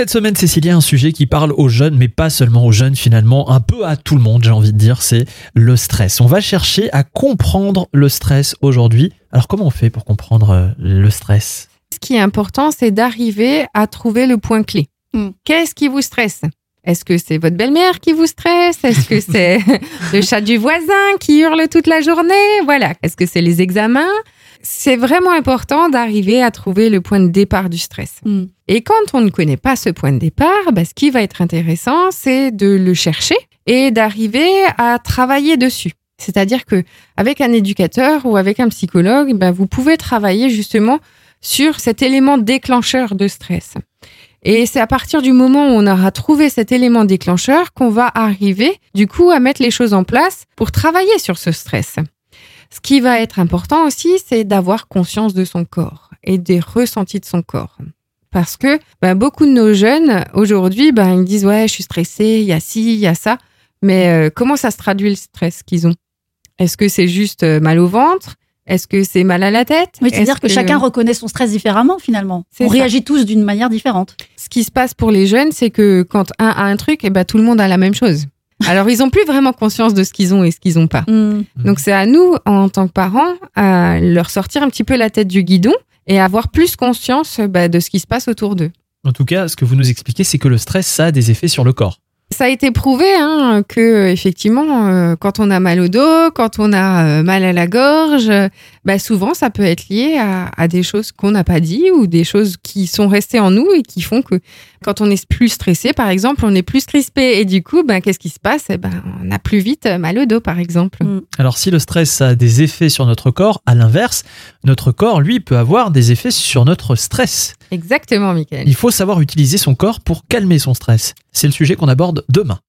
cette semaine, Cécilia, un sujet qui parle aux jeunes, mais pas seulement aux jeunes finalement, un peu à tout le monde, j'ai envie de dire, c'est le stress. On va chercher à comprendre le stress aujourd'hui. Alors comment on fait pour comprendre euh, le stress? Ce qui est important, c'est d'arriver à trouver le point clé. Mm. Qu'est-ce qui vous stresse? Est-ce que c'est votre belle-mère qui vous stresse? Est-ce que c'est le chat du voisin qui hurle toute la journée? Voilà. Est-ce que c'est les examens? C'est vraiment important d'arriver à trouver le point de départ du stress. Mm. Et quand on ne connaît pas ce point de départ, bah, ce qui va être intéressant, c'est de le chercher et d'arriver à travailler dessus. C'est-à-dire que avec un éducateur ou avec un psychologue, bah, vous pouvez travailler justement sur cet élément déclencheur de stress. Et c'est à partir du moment où on aura trouvé cet élément déclencheur qu'on va arriver, du coup, à mettre les choses en place pour travailler sur ce stress. Ce qui va être important aussi, c'est d'avoir conscience de son corps et des ressentis de son corps. Parce que ben, beaucoup de nos jeunes, aujourd'hui, ben, ils disent Ouais, je suis stressé, il y a ci, il y a ça. Mais euh, comment ça se traduit le stress qu'ils ont? Est-ce que c'est juste euh, mal au ventre? Est-ce que c'est mal à la tête? Oui, c'est-à-dire que, chacun reconnaît son stress différemment finalement. On ça. réagit tous d'une manière différente. Ce qui se passe pour les jeunes, c'est que quand un a un truc, eh ben, tout le monde a la même chose. Alors, ils n'ont plus vraiment conscience de ce qu'ils ont et ce qu'ils n'ont pas. Mm. Donc, c'est à nous, en tant que parents, à leur sortir un petit peu la tête du guidon et avoir plus conscience bah, de ce qui se passe autour d'eux. En tout cas, ce que vous nous expliquez, c'est que le stress, ça a des effets sur le corps. Ça a été prouvé hein, que effectivement, euh, quand on a mal au dos, quand on a euh, mal à la gorge, euh, bah, souvent ça peut être lié à, à des choses qu'on n'a pas dit ou des choses qui sont restées en nous et qui font que quand on est plus stressé, par exemple, on est plus crispé et du coup, bah, qu'est-ce qui se passe? Eh ben, On a plus vite mal au dos, par exemple. Mm. Alors si le stress a des effets sur notre corps, à l'inverse, notre corps, lui, peut avoir des effets sur notre stress. Exactement, Michael. Il faut savoir utiliser son corps pour calmer son stress. C'est le sujet qu'on aborde demain.